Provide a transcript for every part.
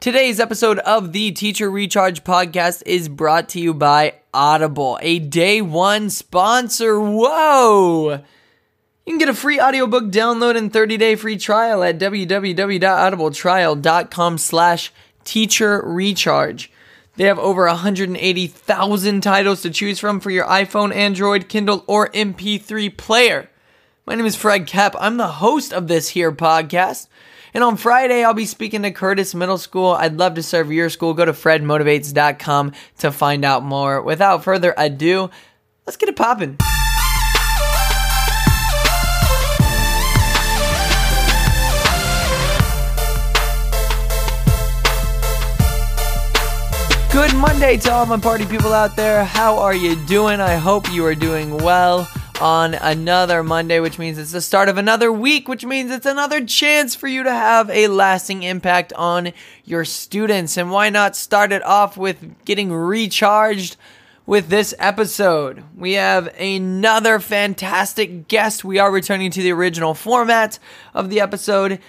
Today's episode of the Teacher Recharge podcast is brought to you by Audible, a day one sponsor. Whoa! You can get a free audiobook download and 30-day free trial at www.audibletrial.com slash teacher recharge. They have over 180,000 titles to choose from for your iPhone, Android, Kindle, or MP3 player. My name is Fred Kapp. I'm the host of this here podcast. And on Friday, I'll be speaking to Curtis Middle School. I'd love to serve your school. Go to fredmotivates.com to find out more. Without further ado, let's get it popping. Good Monday to all my party people out there. How are you doing? I hope you are doing well on another Monday, which means it's the start of another week, which means it's another chance for you to have a lasting impact on your students. And why not start it off with getting recharged with this episode? We have another fantastic guest. We are returning to the original format of the episode.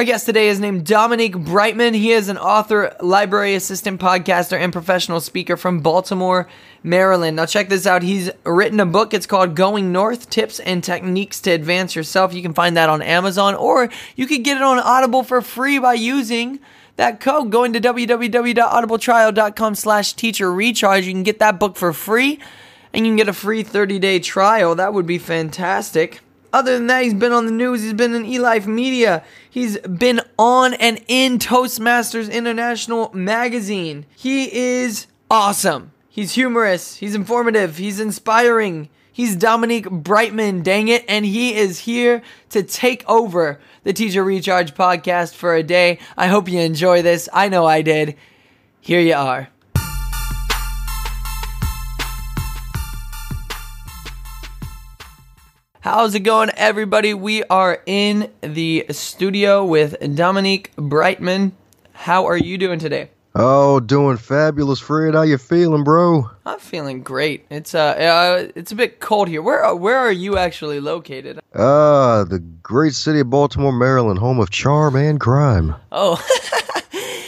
Our guest today is named Dominique Brightmon. He is an author, library assistant, podcaster, and professional speaker from Baltimore, Maryland. Now, check this out. He's written a book. It's called Going North Tips and Techniques to Advance Yourself. You can find that on Amazon, or you could get it on Audible for free by using that code. Going to www.audibletrial.com slash teacher recharge. You can get that book for free, and you can get a free 30 day trial. That would be fantastic. Other than that, he's been on the news. He's been in eLife Media. He's been on and in Toastmasters International Magazine. He is awesome. He's humorous. He's informative. He's inspiring. He's Dominique Brightmon, dang it. And he is here to take over the Teacher Recharge podcast for a day. I hope you enjoy this. I know I did. Here you are. How's it going, everybody? We are in the studio with Dominique Brightmon. How are you doing today? Oh, doing fabulous, Fred. How you feeling, bro? I'm feeling great. It's uh, uh it's a bit cold here. Where where are you actually located? Ah, uh, the great city of Baltimore, Maryland, home of charm and crime. Oh,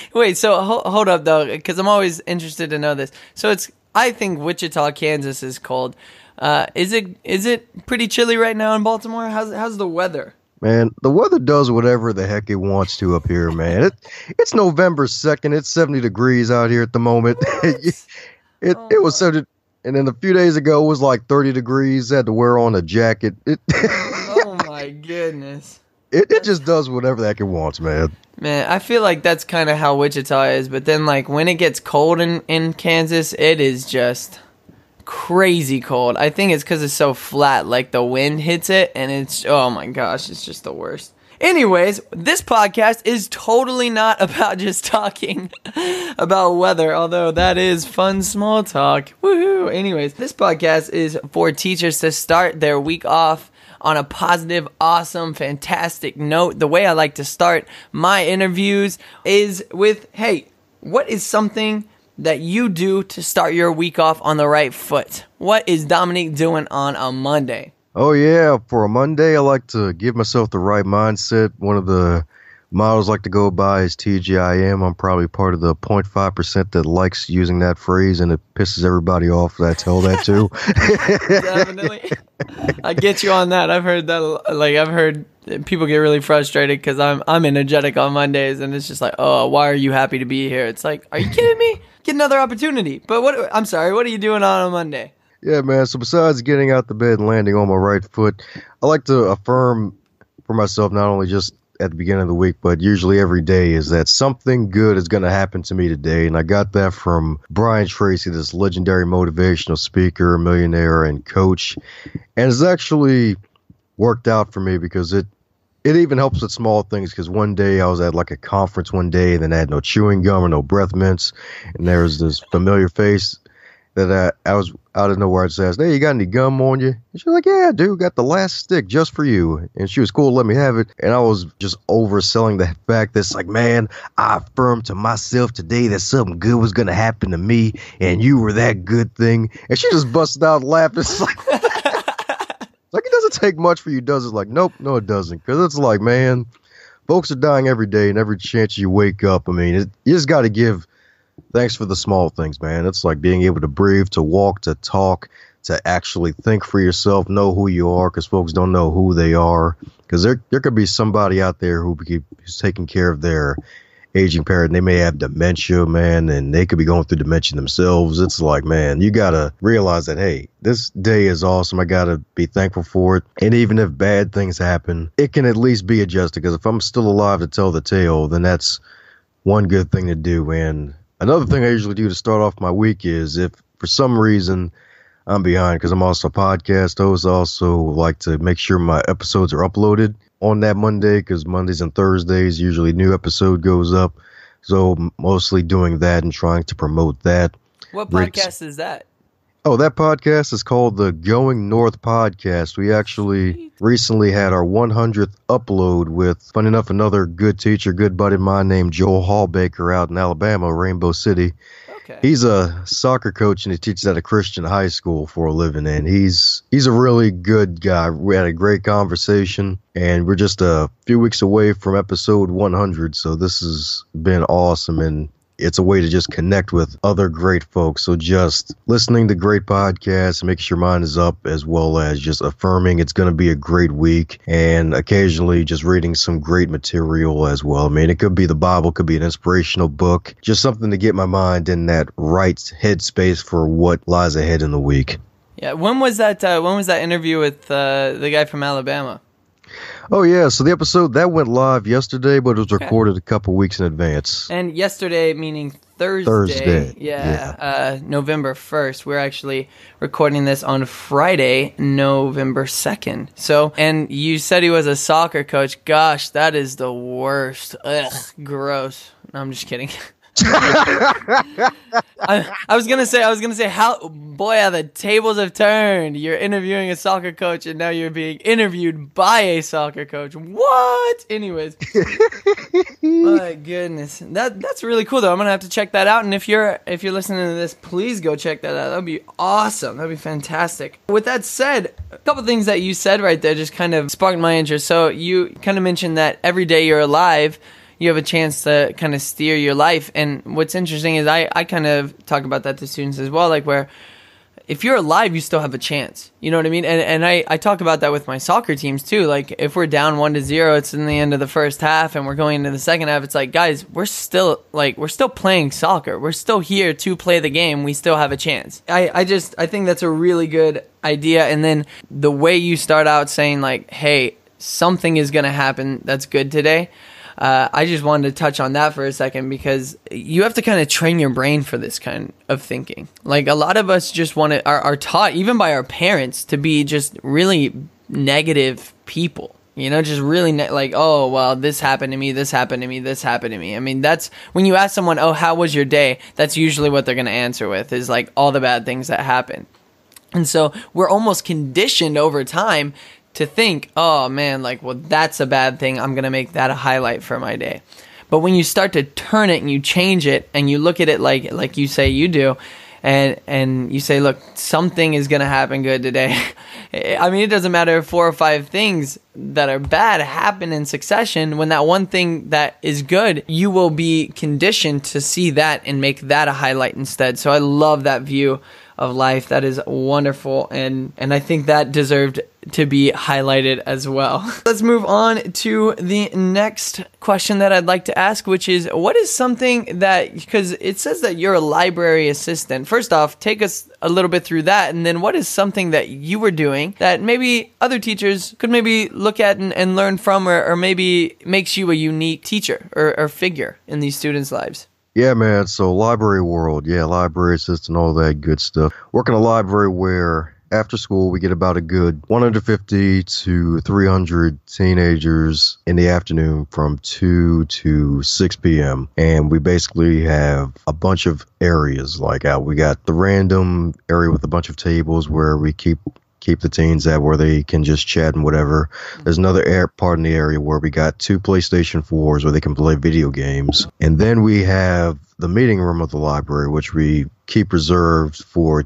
wait. So hold, hold up though, because I'm always interested to know this. So it's I think Wichita, Kansas is cold. Uh, is it is it pretty chilly right now in Baltimore? How's how's the weather? Man, the weather does whatever the heck it wants to up here, man. It it's November second. It's seventy degrees out here at the moment. it it, oh it was seventy, and then a few days ago it was like thirty degrees. I had to wear on a jacket. It. oh my goodness. It, it just does whatever the heck it wants, man. Man, I feel like that's kind of how Wichita is, but then like when it gets cold in in Kansas, it is just crazy cold. I think it's because it's so flat. Like the wind hits it, and it's oh my gosh, it's just the worst. Anyways, this podcast is totally not about just talking about weather, although that is fun small talk. Woohoo! Anyways, this podcast is for teachers to start their week off on a positive, awesome, fantastic note. The way I like to start my interviews is with, hey, what is something that you do to start your week off on the right foot? What is Dominique doing on a Monday? Oh yeah, for a Monday, I like to give myself the right mindset. One of the models I like to go by is TGIM. I'm probably part of the 0.5% that likes using that phrase and it pisses everybody off that I tell that to. Definitely. I get you on that. I've heard that like I've heard people get really frustrated cuz I'm I'm energetic on Mondays and it's just like, "Oh, why are you happy to be here?" It's like, "Are you kidding me? Get another opportunity." But what I'm sorry, what are you doing on a Monday? Yeah, man. So besides getting out the bed and landing on my right foot, I like to affirm for myself not only just at the beginning of the week, but usually every day is that something good is going to happen to me today. And I got that from Brian Tracy, this legendary motivational speaker, millionaire, and coach. And it's actually worked out for me because it it even helps with small things because one day I was at like a conference one day and then I had no chewing gum or no breath mints and there was this familiar face that I, I was out of nowhere and says, Hey, you got any gum on you? And she's like, Yeah, dude, got the last stick just for you. And she was cool let me have it. And I was just overselling the fact that's like, man, I affirmed to myself today that something good was gonna happen to me, and you were that good thing. And she just busted out laughing. It's like like it doesn't take much for you, does it? Like, nope, no, it doesn't. Because it's like, man, folks are dying every day, and every chance you wake up, I mean, it, you just got to give thanks for the small things, man. It's like being able to breathe, to walk, to talk, to actually think for yourself, know who you are, because folks don't know who they are. Because there, there could be somebody out there who who's taking care of their aging parent. They may have dementia, man, and they could be going through dementia themselves. It's like, man, you gotta realize that, hey, this day is awesome. I gotta be thankful for it. And even if bad things happen, it can at least be adjusted. Because if I'm still alive to tell the tale, then that's one good thing to do. And another thing I usually do to start off my week is if for some reason I'm behind because I'm also a podcast host. I also like to make sure my episodes are uploaded on that Monday because Mondays and Thursdays usually new episode goes up. So mostly doing that and trying to promote that. What podcast is that? Oh, that podcast is called the Going North Podcast. We actually recently had our 100th upload with, fun enough, another good teacher, good buddy of mine named Joel Hallbaker out in Alabama, Rainbow City. Okay. He's a soccer coach and he teaches at a Christian high school for a living, and he's he's a really good guy. We had a great conversation, and we're just a few weeks away from episode 100, so this has been awesome. And it's a way to just connect with other great folks. So just listening to great podcasts, sure your mind is up, as well as just affirming it's going to be a great week, and occasionally just reading some great material as well. I mean, it could be the Bible, could be an inspirational book, just something to get my mind in that right headspace for what lies ahead in the week. Yeah, when was that? Uh, when was that interview with uh, the guy from Alabama? Oh yeah, so the episode that went live yesterday, but it was okay. recorded a couple weeks in advance. And yesterday, meaning Thursday, Thursday, yeah, yeah. Uh, November first. We're actually recording this on Friday, November second. So, and you said he was a soccer coach. Gosh, that is the worst. Ugh, gross. No, I'm just kidding. I, I, was gonna say, I was gonna say, how boy, how the tables have turned. You're interviewing a soccer coach, and now you're being interviewed by a soccer coach. What? Anyways, my goodness, that that's really cool. Though I'm gonna have to check that out. And if you're if you're listening to this, please go check that out. That'd be awesome. That'd be fantastic. With that said, a couple things that you said right there just kind of sparked my interest. So you kind of mentioned that every day you're alive you have a chance to kind of steer your life. And what's interesting is I, I kind of talk about that to students as well, like where if you're alive, you still have a chance. You know what I mean? And and I, I talk about that with my soccer teams too. Like if we're down one to zero, it's in the end of the first half and we're going into the second half, it's like, guys, we're still like we're still playing soccer. We're still here to play the game. We still have a chance. I, I just I think that's a really good idea. And then the way you start out saying like, hey, something is gonna happen that's good today uh, I just wanted to touch on that for a second because you have to kind of train your brain for this kind of thinking. Like a lot of us just want to are, are taught even by our parents to be just really negative people. You know, just really ne- like, oh, well, this happened to me, this happened to me, this happened to me. I mean, that's when you ask someone, oh, how was your day? That's usually what they're going to answer with is like all the bad things that happen. And so we're almost conditioned over time to think, oh man, like, well, that's a bad thing. I'm going to make that a highlight for my day. But when you start to turn it and you change it and you look at it like, like you say you do, and, and you say, look, something is going to happen good today. I mean, it doesn't matter if four or five things that are bad happen in succession. When that one thing that is good, you will be conditioned to see that and make that a highlight instead. So I love that view of life. That is wonderful, and and I think that deserved to be highlighted as well. Let's move on to the next question that I'd like to ask, which is what is something that because it says that you're a library assistant. First off, take us a little bit through that, and then what is something that you were doing that maybe other teachers could maybe look at and, and learn from, or, or maybe makes you a unique teacher or, or figure in these students' lives. Yeah, man. So library world, yeah, library assistant, all that good stuff. Work in a library where after school we get about a good 150 to 300 teenagers in the afternoon from 2 to 6 p.m. And we basically have a bunch of areas like out. We got the random area with a bunch of tables where we keep keep the teens at where they can just chat and whatever. There's another air part in the area where we got two PlayStation 4s where they can play video games. And then we have the meeting room of the library, which we keep reserved for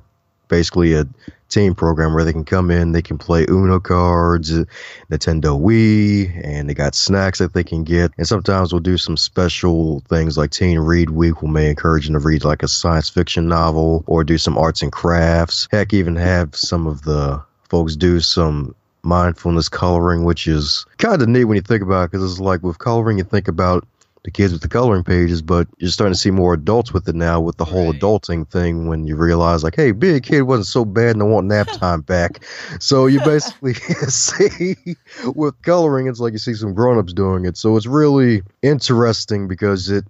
basically a team program where they can come in, they can play Uno cards, uh, Nintendo Wii, and they got snacks that they can get. And sometimes we'll do some special things like Teen Read Week. We may encourage them to read like a science fiction novel or do some arts and crafts. Heck, even have some of the folks do some mindfulness coloring, which is kind of neat when you think about it, because it's like with coloring, you think about the kids with the coloring pages, but you're starting to see more adults with it now with the whole Right. adulting thing when you realize like, hey, being a kid wasn't so bad and I want nap time back. So you basically see with coloring, it's like you see some grown-ups doing it. So it's really interesting because it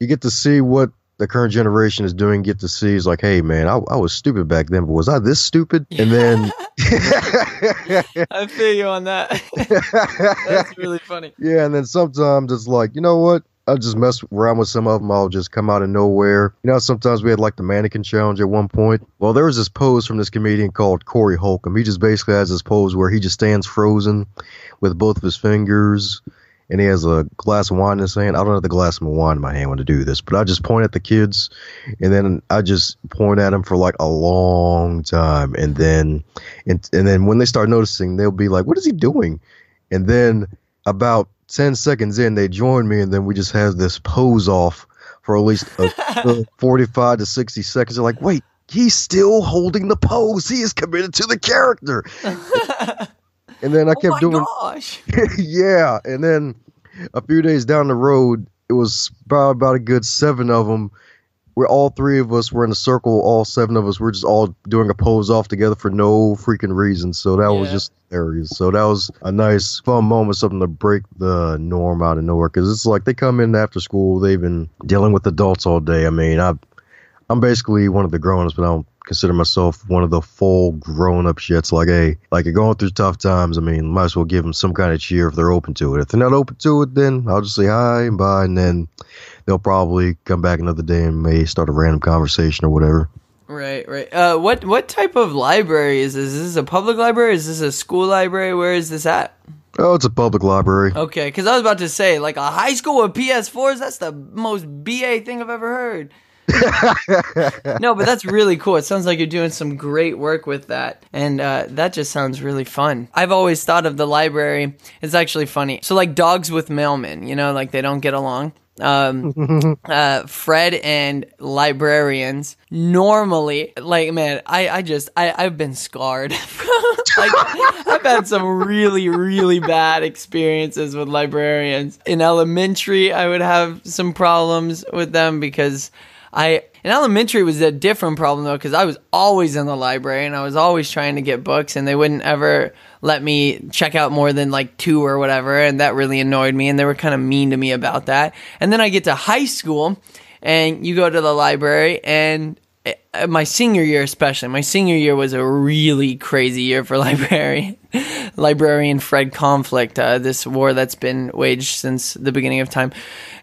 you get to see what the current generation is doing, get to see is like, hey man, I, I was stupid back then, but was I this stupid? And then I feel you on that. That's really funny. Yeah, and then sometimes it's like, you know what? I'll just mess around with some of them. I'll just come out of nowhere. You know, sometimes we had like the mannequin challenge at one point. Well, there was this pose from this comedian called Corey Holcomb. He just basically has this pose where he just stands frozen with both of his fingers and he has a glass of wine in his hand. I don't have the glass of wine in my hand when to do this, but I just point at the kids and then I just point at them for like a long time. And then, and, and then when they start noticing, they'll be like, what is he doing? And then about 10 seconds in, they join me, and then we just have this pose off for at least a, a 45 to 60 seconds. They're like, wait, he's still holding the pose. He is committed to the character. And then I oh kept my doing, gosh. yeah. And then a few days down the road, it was about, about a good seven of them. Where all three of us were in a circle, all seven of us were just all doing a pose off together for no freaking reason. So that was just hilarious. So that was a nice, fun moment, something to break the norm out of nowhere. Because it's like they come in after school, they've been dealing with adults all day. I mean, I, I'm basically one of the grown ups, but I don't consider myself one of the full grown ups yet. It's like, hey, like you're going through tough times. I mean, might as well give them some kind of cheer if they're open to it. If they're not open to it, then I'll just say hi and bye, and then they'll probably come back another day and may start a random conversation or whatever. Right, right. Uh, what what type of library is this? Is this a public library? Is this a school library? Where is this at? Oh, it's a public library. Okay, because I was about to say, like a high school with PS4s, that's the most BA thing I've ever heard. no, but that's really cool. It sounds like you're doing some great work with that. And uh, that just sounds really fun. I've always thought of the library, it's actually funny. So, like dogs with mailmen, you know, like they don't get along. Um, uh, Fred and librarians normally, like, man, I, I just, I, I've been scarred. like, I've had some really, really bad experiences with librarians. In elementary, I would have some problems with them because I in elementary was a different problem though because I was always in the library and I was always trying to get books and they wouldn't ever let me check out more than like two or whatever and that really annoyed me and they were kind of mean to me about that. And then I get to high school and you go to the library and my senior year especially my senior year was a really crazy year for librarian librarian fred conflict uh, this war that's been waged since the beginning of time.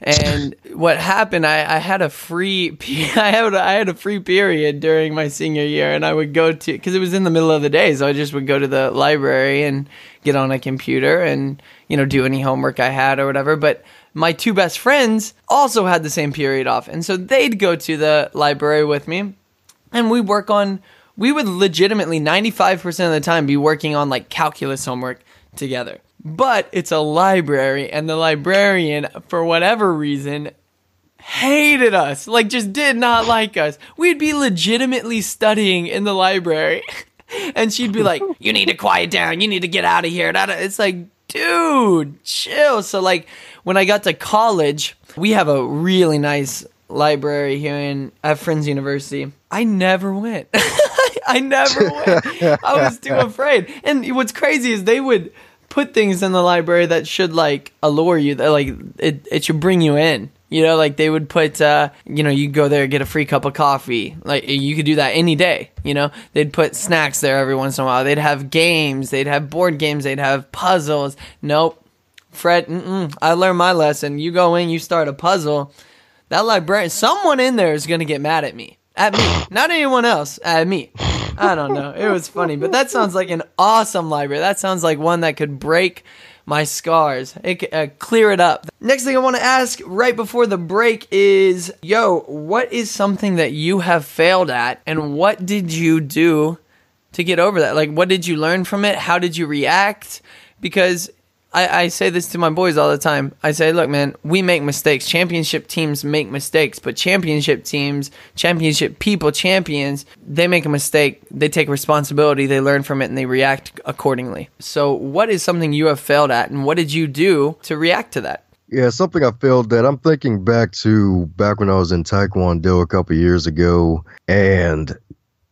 And what happened I, I had a free I had I had a free period during my senior year and I would go to because it was in the middle of the day so I just would go to the library and get on a computer and you know do any homework I had or whatever but my two best friends also had the same period off. And so they'd go to the library with me. And we work on we would legitimately 95% of the time be working on like calculus homework together. But it's a library and the librarian for whatever reason hated us. Like just did not like us. We'd be legitimately studying in the library. And she'd be like you need to quiet down. You need to get out of here. It's like dude chill. So like when i got to college we have a really nice library here in at friends university. I never went. I never went. I was too afraid. And what's crazy is they would put things in the library that should like allure you that like it, it should bring you in you know like they would put uh you know you go there get a free cup of coffee. Like you could do that any day you know? They'd put snacks there every once in a while. They'd have games. They'd have board games. They'd have puzzles. Nope. Fred i learned my lesson. You go in you start a puzzle. That librarian someone in there is gonna get mad at me. At me. Not anyone else. At me. I don't know. It was funny, but that sounds like an awesome library. That sounds like one that could break my scars. It, uh, clear it up. Next thing I want to ask right before the break is, yo, what is something that you have failed at, and what did you do to get over that? Like, what did you learn from it? How did you react? Because I, I say this to my boys all the time. I say, look, man, we make mistakes. Championship teams make mistakes, but championship teams, championship people, champions, they make a mistake. They take responsibility, they learn from it, and they react accordingly. So, what is something you have failed at, and what did you do to react to that? Yeah, something I failed at. I'm thinking back to back when I was in Taekwondo a couple years ago, and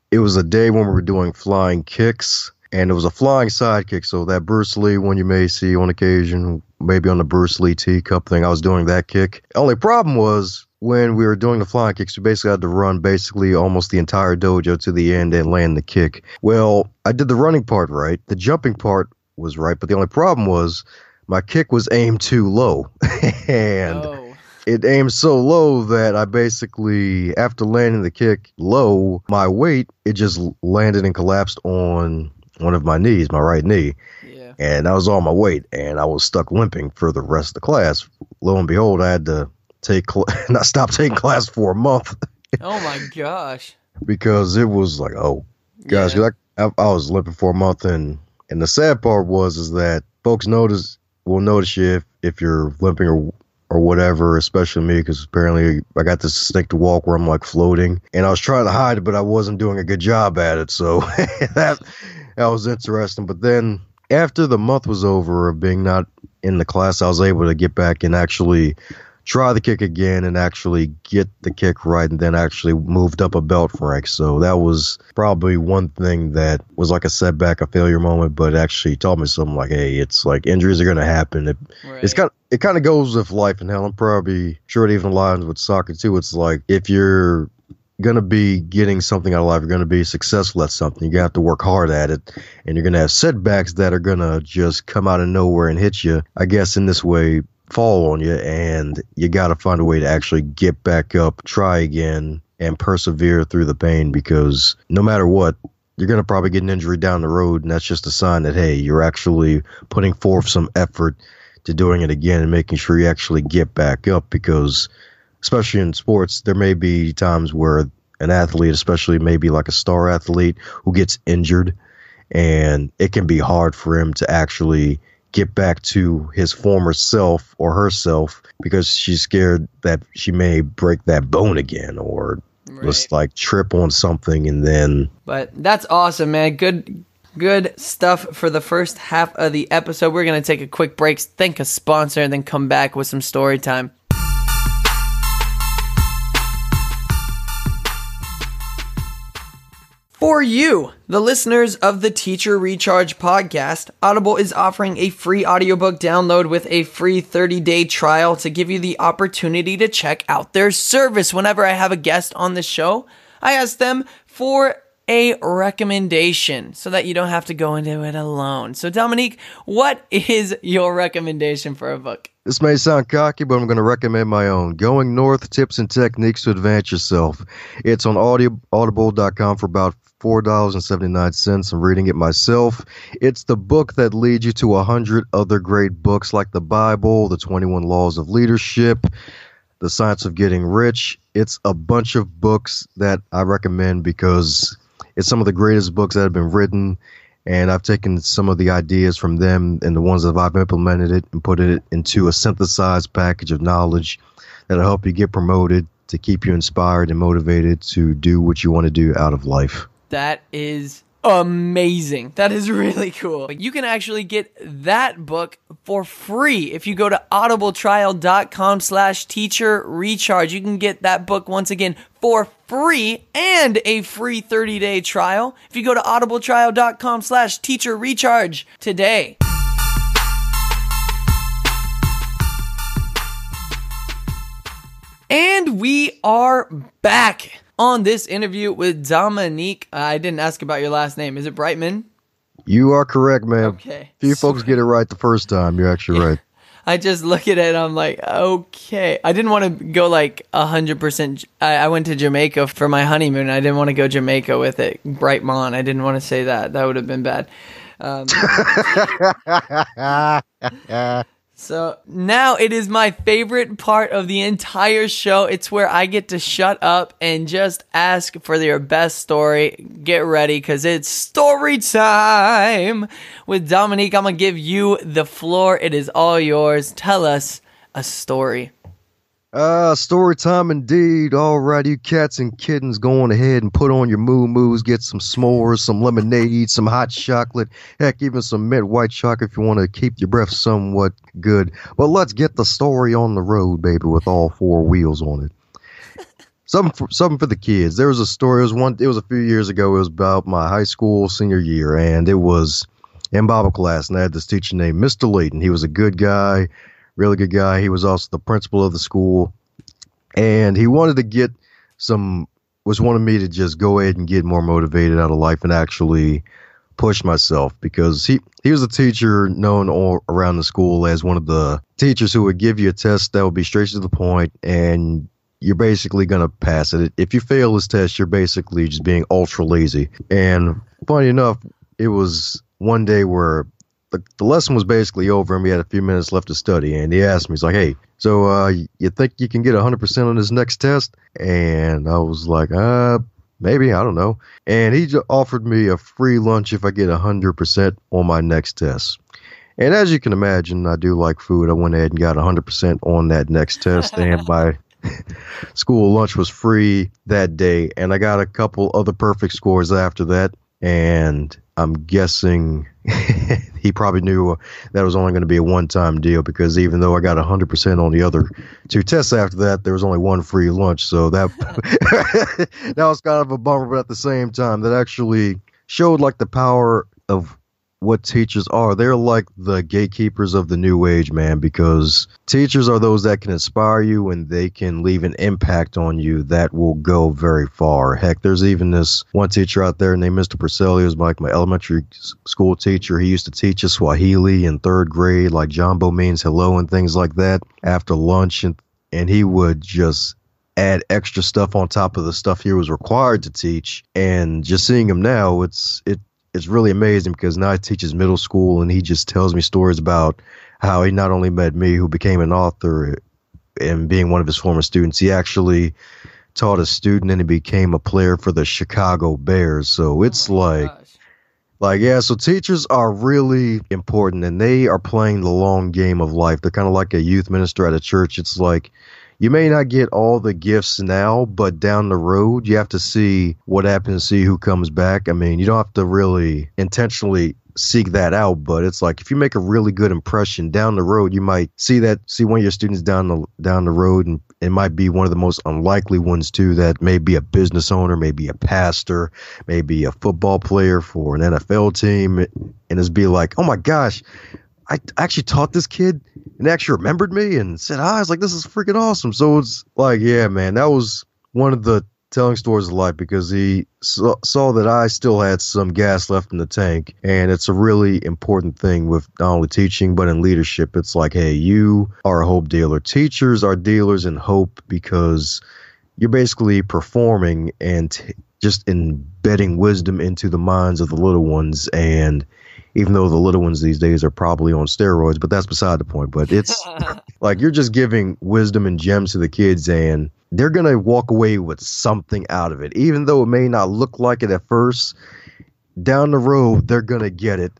it was a day when we were doing flying kicks and it was a flying sidekick. So that Bruce Lee one you may see on occasion, maybe on the Bruce Lee teacup thing, I was doing that kick. Only problem was when we were doing the flying kicks, we basically had to run basically almost the entire dojo to the end and land the kick. Well, I did the running part right, the jumping part was right, but the only problem was my kick was aimed too low, and. Oh it aimed so low that I basically, after landing the kick low, my weight, it just landed and collapsed on one of my knees, my right knee. Yeah. And I was on my weight and I was stuck limping for the rest of the class. Lo and behold, I had to take, cl- not stop taking class for a month. oh my gosh. because it was like, oh gosh, yeah. I, I was limping for a month. And, and the sad part was, is that folks notice, will notice you if, if you're limping or or whatever, especially me, because apparently I got this to walk where I'm like floating, and I was trying to hide it, but I wasn't doing a good job at it. So that that was interesting. But then after the month was over of being not in the class, I was able to get back and actually try the kick again and actually get the kick right and then actually moved up a belt rank. So that was probably one thing that was like a setback, a failure moment, but actually taught me something like, hey, it's like injuries are going to happen. It, right. It's kind of, it kind of goes with life and hell. I'm probably sure it even aligns with soccer too. It's like if you're going to be getting something out of life. You're going to be successful at something. You're going to have to work hard at it. And you're going to have setbacks that are going to just come out of nowhere and hit you. I guess in this way, fall on you. And you got to find a way to actually get back up, try again, and persevere through the pain because no matter what, you're going to probably get an injury down the road. And that's just a sign that, hey, you're actually putting forth some effort to doing it again and making sure you actually get back up because especially in sports, there may be times where an athlete, especially maybe like a star athlete who gets injured, and it can be hard for him to actually get back to his former self or herself because she's scared that she may break that bone again or right. just like trip on something and then but that's awesome man. Good good stuff for the first half of the episode. We're gonna take a quick break thank a sponsor and then come back with some story time For you, the listeners of the Teacher Recharge podcast, Audible is offering a free audiobook download with a free 30-day trial to give you the opportunity to check out their service. Whenever I have a guest on the show, I ask them for a recommendation so that you don't have to go into it alone. So, Dominique, what is your recommendation for a book? This may sound cocky, but I'm going to recommend my own Going North Tips and Techniques to Advance Yourself. It's on audio, audible.com for about $4.79. I'm reading it myself. It's the book that leads you to a hundred other great books like the Bible, the 21 Laws of Leadership, the Science of Getting Rich. It's a bunch of books that I recommend because it's some of the greatest books that have been written. And I've taken some of the ideas from them and the ones that I've implemented it and put it into a synthesized package of knowledge that'll help you get promoted, to keep you inspired and motivated to do what you want to do out of life. That is amazing. That is really cool. You can actually get that book for free if you go to audibletrial.com slash teacher recharge. You can get that book once again for free and a free 30-day trial if you go to audibletrial.com slash teacher recharge today. And we are back on this interview with Dominique. I didn't ask about your last name. Is it Brightman? You are correct, man. Okay. Few folks get it right the first time. You're actually yeah. right. I just look at it. I'm like, okay. I didn't want to go like hundred percent. I went to Jamaica for my honeymoon. I didn't want to go Jamaica with it. Brightmon. I didn't want to say that. That would have been bad. Um, so now it is my favorite part of the entire show. It's where I get to shut up and just ask for your best story. Get ready because it's story time with Dominique. I'm going to give you the floor. It is all yours. Tell us a story. Uh, story time indeed. All right, you cats and kittens, go on ahead and put on your moo moos, get some s'mores, some lemonade, some hot chocolate, heck, even some mint white chocolate if you want to keep your breath somewhat good. But let's get the story on the road, baby, with all four wheels on it. something for, something for the kids. There was a story. It was one. It was a few years ago. It was about my high school senior year, and it was in Bible class, and I had this teacher named Mr. Layton. He was a good guy really good guy. He was also the principal of the school, and he wanted to get some was wanted me to just go ahead and get more motivated out of life and actually push myself because he he was a teacher known all around the school as one of the teachers who would give you a test that would be straight to the point and you're basically going to pass it. If you fail this test, you're basically just being ultra lazy. And funny enough, it was one day where the, the lesson was basically over and we had a few minutes left to study. And he asked me, he's like, hey, so uh, you think you can get 100% on this next test? And I was like, uh, maybe, I don't know. And he offered me a free lunch if I get 100% on my next test. And as you can imagine, I do like food. I went ahead and got 100% on that next test, and my school lunch was free that day. And I got a couple other perfect scores after that. And I'm guessing he probably knew that was only going to be a one time deal because even though I got 100% on the other two tests after that, there was only one free lunch. So that, that was kind of a bummer, but at the same time, that actually showed like the power of what teachers are. They're like the gatekeepers of the new age, man, because teachers are those that can inspire you and they can leave an impact on you that will go very far. Heck, there's even this one teacher out there named Mr. Purcell. He was like my elementary school teacher. He used to teach us Swahili in third grade, like Jambo means hello and things like that after lunch. And, and he would just add extra stuff on top of the stuff he was required to teach. And just seeing him now, it's, it, it's really amazing because now he teaches middle school and he just tells me stories about how he not only met me, who became an author, and being one of his former students, he actually taught a student and he became a player for the Chicago Bears. So oh it's oh like, gosh. like yeah. So teachers are really important and they are playing the long game of life. They're kind of like a youth minister at a church. It's like you may not get all the gifts now, but down the road, you have to see what happens, see who comes back. I mean, you don't have to really intentionally seek that out, but it's like if you make a really good impression down the road, you might see that see one of your students down the down the road, and it might be one of the most unlikely ones too. That may be a business owner, maybe a pastor, maybe a football player for an NFL team, and it's be like, oh my gosh, I actually taught this kid and actually remembered me and said ah, hi. I was like, this is freaking awesome. So it's like, yeah, man, that was one of the telling stories of life because he saw, saw, that I still had some gas left in the tank. And it's a really important thing with not only teaching, but in leadership. It's like, hey, you are a hope dealer. Teachers are dealers in hope because you're basically performing and t- just embedding wisdom into the minds of the little ones. And even though the little ones these days are probably on steroids, but that's beside the point. But it's like you're just giving wisdom and gems to the kids, and they're going to walk away with something out of it. Even though it may not look like it at first, down the road, they're going to get it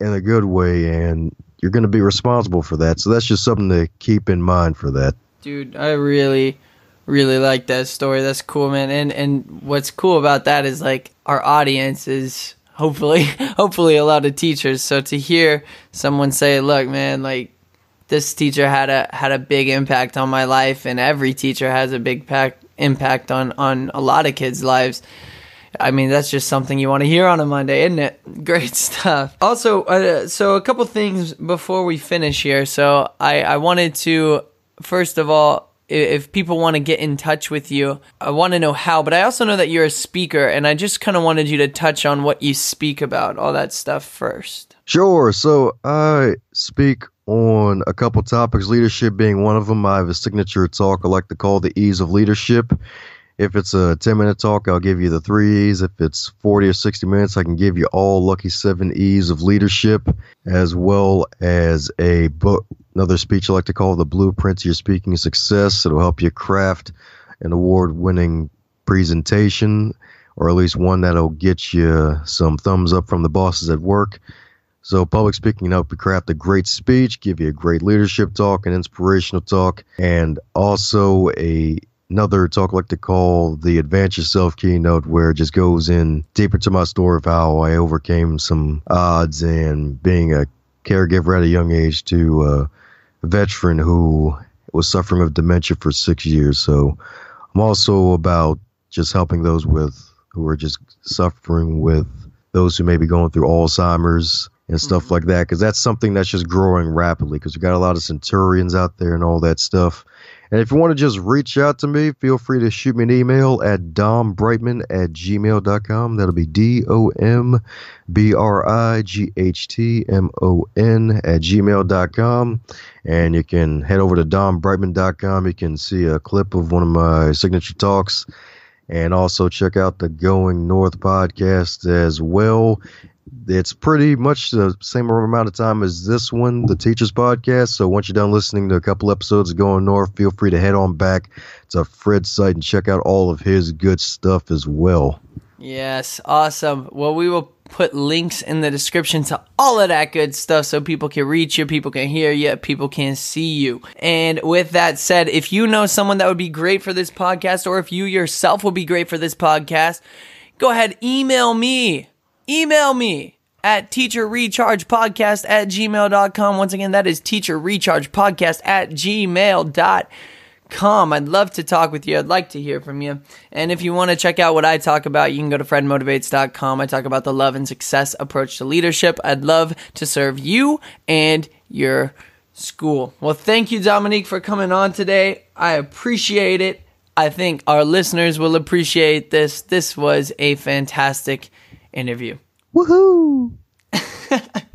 in a good way, and you're going to be responsible for that. So that's just something to keep in mind for that. Dude, I really really like that story. That's cool, man. And and what's cool about that is like our audience is hopefully hopefully a lot of teachers so to hear someone say look man like this teacher had a had a big impact on my life and every teacher has a big pack, impact on on a lot of kids lives I mean, that's just something you want to hear on a Monday, isn't it? Great stuff. Also, uh, so a couple things before we finish here. So I, I wanted to, first of all, if people want to get in touch with you, I want to know how, but I also know that you're a speaker, and I just kind of wanted you to touch on what you speak about, all that stuff first. Sure. So I speak on a couple topics, leadership being one of them. I have a signature talk I like to call the E's of leadership. If it's a 10 minute talk, I'll give you the three E's. If it's 40 or 60 minutes, I can give you all lucky seven E's of leadership, as well as a book, another speech I like to call the blueprint to your speaking success. It'll help you craft an award winning presentation, or at least one that'll get you some thumbs up from the bosses at work. So, public speaking help you craft a great speech, give you a great leadership talk, an inspirational talk, and also a another talk I like to call the Advance Yourself keynote, where it just goes in deeper to my story of how I overcame some odds and being a caregiver at a young age to a veteran who was suffering with dementia for six years. So I'm also about just helping those with who are just suffering with those who may be going through Alzheimer's and stuff mm-hmm. like that because that's something that's just growing rapidly because we got a lot of centurions out there and all that stuff and if you want to just reach out to me, feel free to shoot me an email at dombrightmon at gmail.com. That'll be D O M B R I G H T M O N at gmail.com. And you can head over to dombrightmon.com. You can see a clip of one of my signature talks and also check out the Going North podcast as well it's pretty much the same amount of time as this one, the Teachers Podcast. So once you're done listening to a couple episodes of Going North, feel free to head on back to Fred's site and check out all of his good stuff as well. Yes, awesome. Well, we will put links in the description to all of that good stuff so people can reach you, people can hear you, people can see you. And with that said, if you know someone that would be great for this podcast, or if you yourself would be great for this podcast, go ahead, email me email me at teacherrechargepodcast at gmail.com. Once again, that is teacherrechargepodcast at gmail.com. I'd love to talk with you. I'd like to hear from you. And if you want to check out what I talk about, you can go to fredmotivates.com. I talk about the love and success approach to leadership. I'd love to serve you and your school. Well, thank you, Dominique, for coming on today. I appreciate it. I think our listeners will appreciate this. This was a fantastic interview. Woohoo!